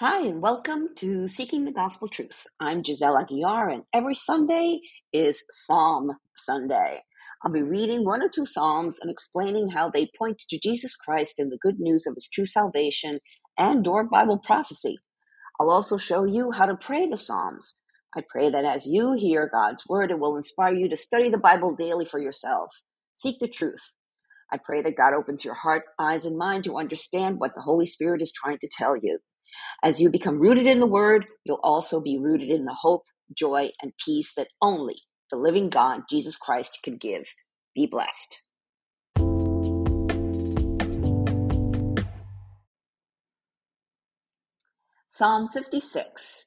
Hi, and welcome to Seeking the Gospel Truth. I'm Giselle Aguiar, and every Sunday is Psalm Sunday. I'll be reading one or two Psalms and explaining how they point to Jesus Christ and the good news of his true salvation and or Bible prophecy. I'll also show you how to pray the Psalms. I pray that as you hear God's word, it will inspire you to study the Bible daily for yourself. Seek the truth. I pray that God opens your heart, eyes, and mind to understand what the Holy Spirit is trying to tell you. As you become rooted in the Word, you'll also be rooted in the hope, joy, and peace that only the living God, Jesus Christ, can give. Be blessed. Psalm 56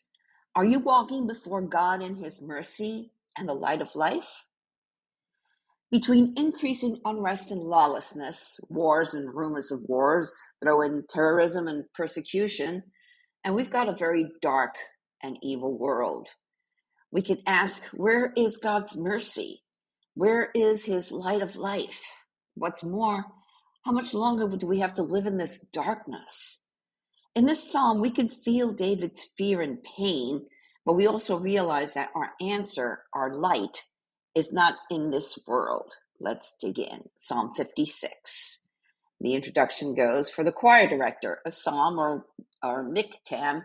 Are you walking before God in His mercy and the light of life? Between increasing unrest and lawlessness, wars and rumors of wars, throw in terrorism and persecution, and we've got a very dark and evil world. We could ask, where is God's mercy? Where is his light of life? What's more, how much longer do we have to live in this darkness? In this psalm, we can feel David's fear and pain, but we also realize that our answer, our light, is not in this world. Let's dig in. Psalm 56. The introduction goes for the choir director, a psalm or, or miktam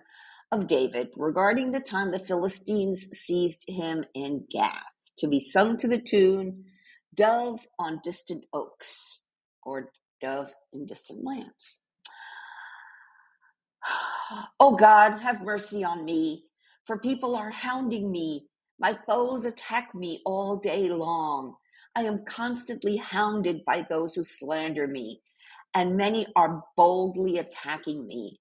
of David regarding the time the Philistines seized him in Gath, to be sung to the tune Dove on Distant Oaks or Dove in Distant Lands. Oh God, have mercy on me, for people are hounding me. My foes attack me all day long. I am constantly hounded by those who slander me and many are boldly attacking me.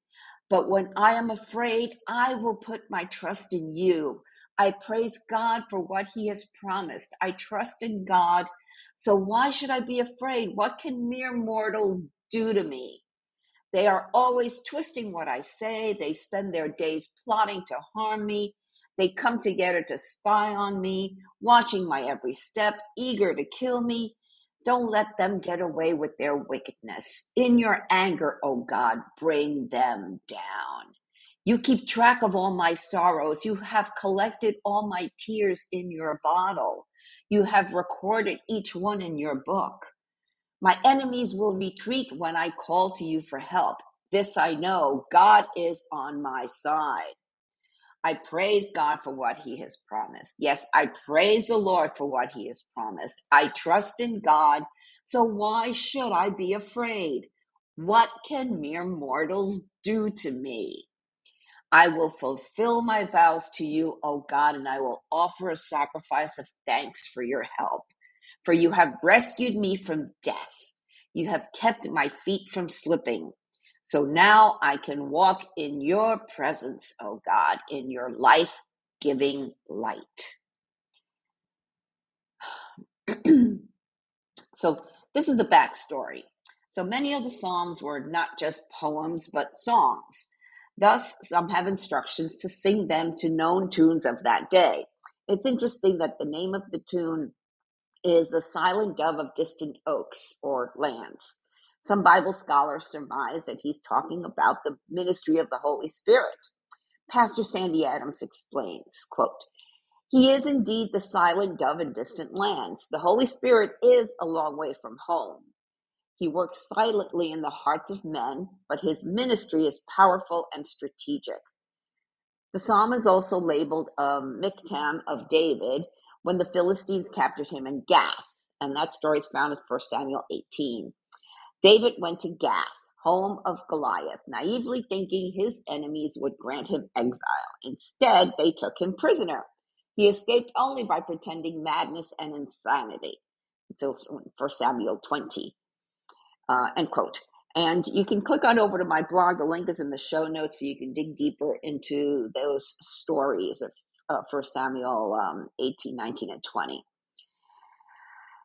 But when I am afraid, I will put my trust in you. I praise God for what he has promised. I trust in God. So why should I be afraid? What can mere mortals do to me? They are always twisting what I say. They spend their days plotting to harm me. They come together to spy on me, watching my every step, eager to kill me. Don't let them get away with their wickedness. In your anger, O God, bring them down. You keep track of all my sorrows. You have collected all my tears in your bottle. You have recorded each one in your book. My enemies will retreat when I call to you for help. This I know God is on my side. I praise God for what he has promised. Yes, I praise the Lord for what he has promised. I trust in God. So why should I be afraid? What can mere mortals do to me? I will fulfill my vows to you, O God, and I will offer a sacrifice of thanks for your help. For you have rescued me from death. You have kept my feet from slipping. So now I can walk in your presence, oh God, in your life giving light. so this is the backstory. So many of the Psalms were not just poems, but songs. Thus, some have instructions to sing them to known tunes of that day. It's interesting that the name of the tune is The Silent Dove of Distant Oaks or Lands. Some Bible scholars surmise that he's talking about the ministry of the Holy Spirit. Pastor Sandy Adams explains, quote, he is indeed the silent dove in distant lands. The Holy Spirit is a long way from home. He works silently in the hearts of men, but his ministry is powerful and strategic. The psalm is also labeled a miktam of David when the Philistines captured him in Gath, and that story is found in 1 Samuel 18. David went to Gath, home of Goliath, naively thinking his enemies would grant him exile. Instead, they took him prisoner. He escaped only by pretending madness and insanity. Until 1 Samuel 20. Uh, end quote. And you can click on over to my blog. The link is in the show notes so you can dig deeper into those stories of uh, 1 Samuel um, 18, 19, and 20.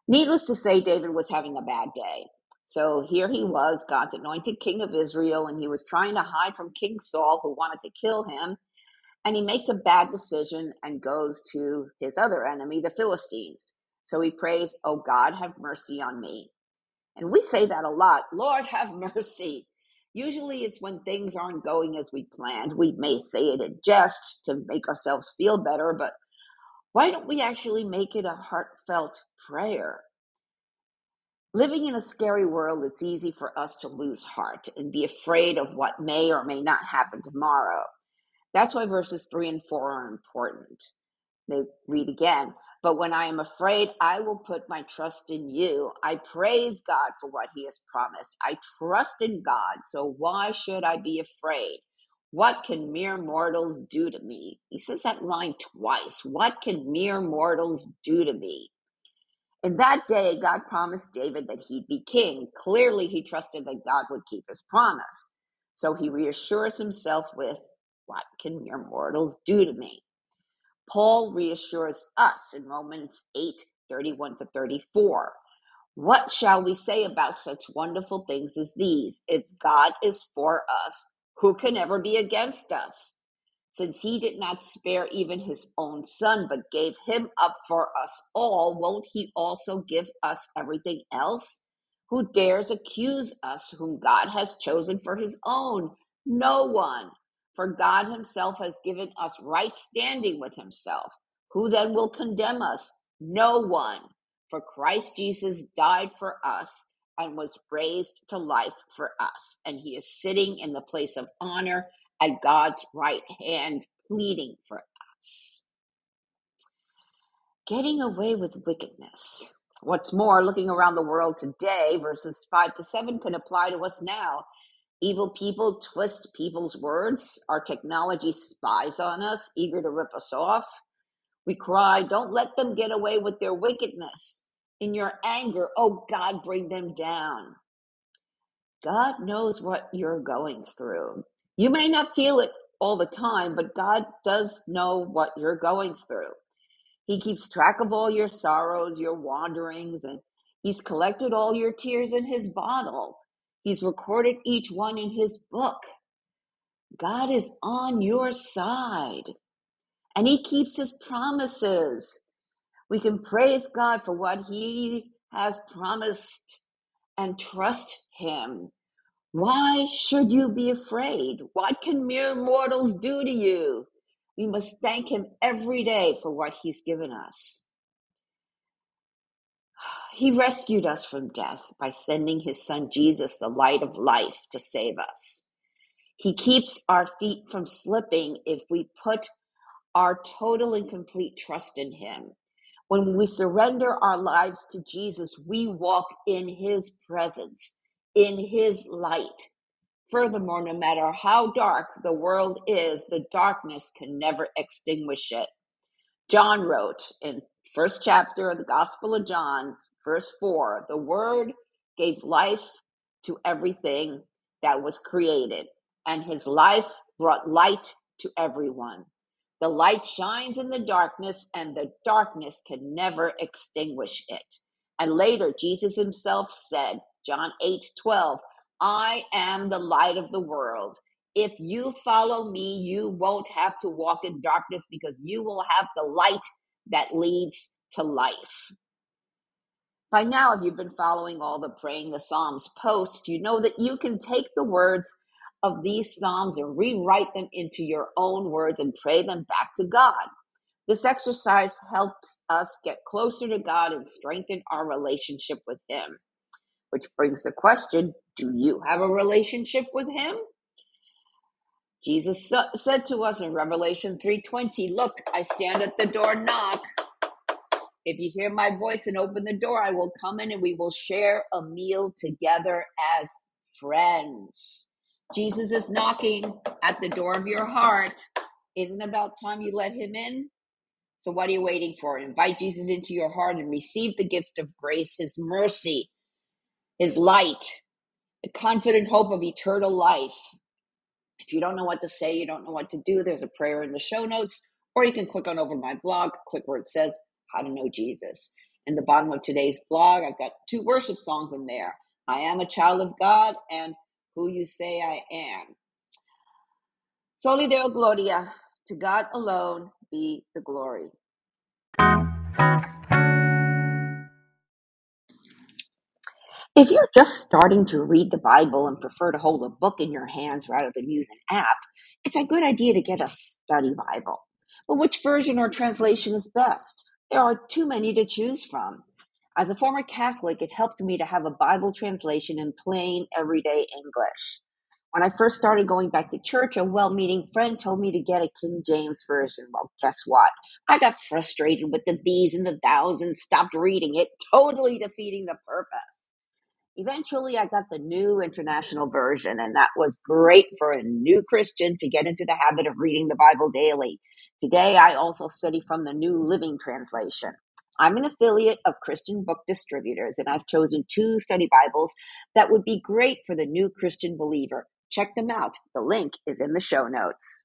Needless to say, David was having a bad day. So here he was, God's anointed king of Israel, and he was trying to hide from King Saul, who wanted to kill him. And he makes a bad decision and goes to his other enemy, the Philistines. So he prays, Oh God, have mercy on me. And we say that a lot Lord, have mercy. Usually it's when things aren't going as we planned. We may say it in jest to make ourselves feel better, but why don't we actually make it a heartfelt prayer? Living in a scary world, it's easy for us to lose heart and be afraid of what may or may not happen tomorrow. That's why verses 3 and 4 are important. They read again. But when I am afraid, I will put my trust in you. I praise God for what he has promised. I trust in God, so why should I be afraid? What can mere mortals do to me? He says that line twice. What can mere mortals do to me? In that day, God promised David that he'd be king. Clearly, he trusted that God would keep his promise. So he reassures himself with, What can mere mortals do to me? Paul reassures us in Romans 8 31 to 34. What shall we say about such wonderful things as these? If God is for us, who can ever be against us? Since he did not spare even his own son, but gave him up for us all, won't he also give us everything else? Who dares accuse us, whom God has chosen for his own? No one. For God himself has given us right standing with himself. Who then will condemn us? No one. For Christ Jesus died for us and was raised to life for us, and he is sitting in the place of honor at God's right hand, mm-hmm. pleading for us. Getting away with wickedness. What's more, looking around the world today, verses 5 to 7 can apply to us now. Evil people twist people's words. Our technology spies on us, eager to rip us off. We cry, Don't let them get away with their wickedness. In your anger, oh God, bring them down. God knows what you're going through. You may not feel it all the time, but God does know what you're going through. He keeps track of all your sorrows, your wanderings, and He's collected all your tears in His bottle. He's recorded each one in His book. God is on your side, and He keeps His promises. We can praise God for what He has promised and trust Him. Why should you be afraid? What can mere mortals do to you? We must thank Him every day for what He's given us. He rescued us from death by sending His Son Jesus, the light of life, to save us. He keeps our feet from slipping if we put our total and complete trust in Him. When we surrender our lives to Jesus, we walk in His presence, in His light. Furthermore, no matter how dark the world is, the darkness can never extinguish it. John wrote in first chapter of the Gospel of John, verse 4, the word gave life to everything that was created, and his life brought light to everyone. The light shines in the darkness, and the darkness can never extinguish it. And later, Jesus himself said, John 8 12, I am the light of the world. If you follow me, you won't have to walk in darkness because you will have the light that leads to life. By now, if you've been following all the Praying the Psalms posts, you know that you can take the words of these Psalms and rewrite them into your own words and pray them back to God. This exercise helps us get closer to God and strengthen our relationship with Him. Which brings the question do you have a relationship with Him? Jesus said to us in Revelation 3:20, "Look, I stand at the door knock. If you hear my voice and open the door, I will come in and we will share a meal together as friends." Jesus is knocking at the door of your heart. Isn't about time you let him in? So what are you waiting for? Invite Jesus into your heart and receive the gift of grace, his mercy, his light, the confident hope of eternal life. If you don't know what to say, you don't know what to do, there's a prayer in the show notes, or you can click on over my blog, click where it says how to know Jesus. In the bottom of today's blog, I've got two worship songs in there. I am a child of God and who you say I am. Soli Deo Gloria, to God alone be the glory. If you're just starting to read the Bible and prefer to hold a book in your hands rather than use an app, it's a good idea to get a study Bible. But which version or translation is best? There are too many to choose from. As a former Catholic, it helped me to have a Bible translation in plain, everyday English. When I first started going back to church, a well meaning friend told me to get a King James Version. Well, guess what? I got frustrated with the these and the thous and stopped reading it, totally defeating the purpose. Eventually, I got the new international version, and that was great for a new Christian to get into the habit of reading the Bible daily. Today, I also study from the New Living Translation. I'm an affiliate of Christian Book Distributors, and I've chosen two study Bibles that would be great for the new Christian believer. Check them out. The link is in the show notes.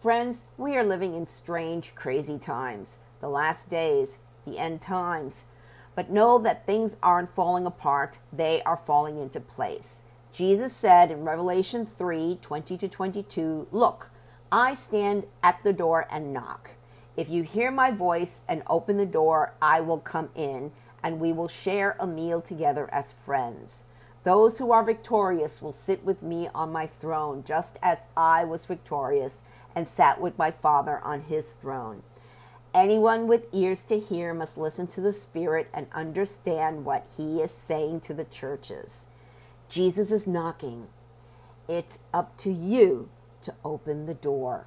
Friends, we are living in strange, crazy times, the last days, the end times. But know that things aren't falling apart, they are falling into place. Jesus said in Revelation 3 20 to 22, Look, I stand at the door and knock. If you hear my voice and open the door, I will come in and we will share a meal together as friends. Those who are victorious will sit with me on my throne, just as I was victorious and sat with my Father on his throne. Anyone with ears to hear must listen to the Spirit and understand what he is saying to the churches. Jesus is knocking. It's up to you to open the door.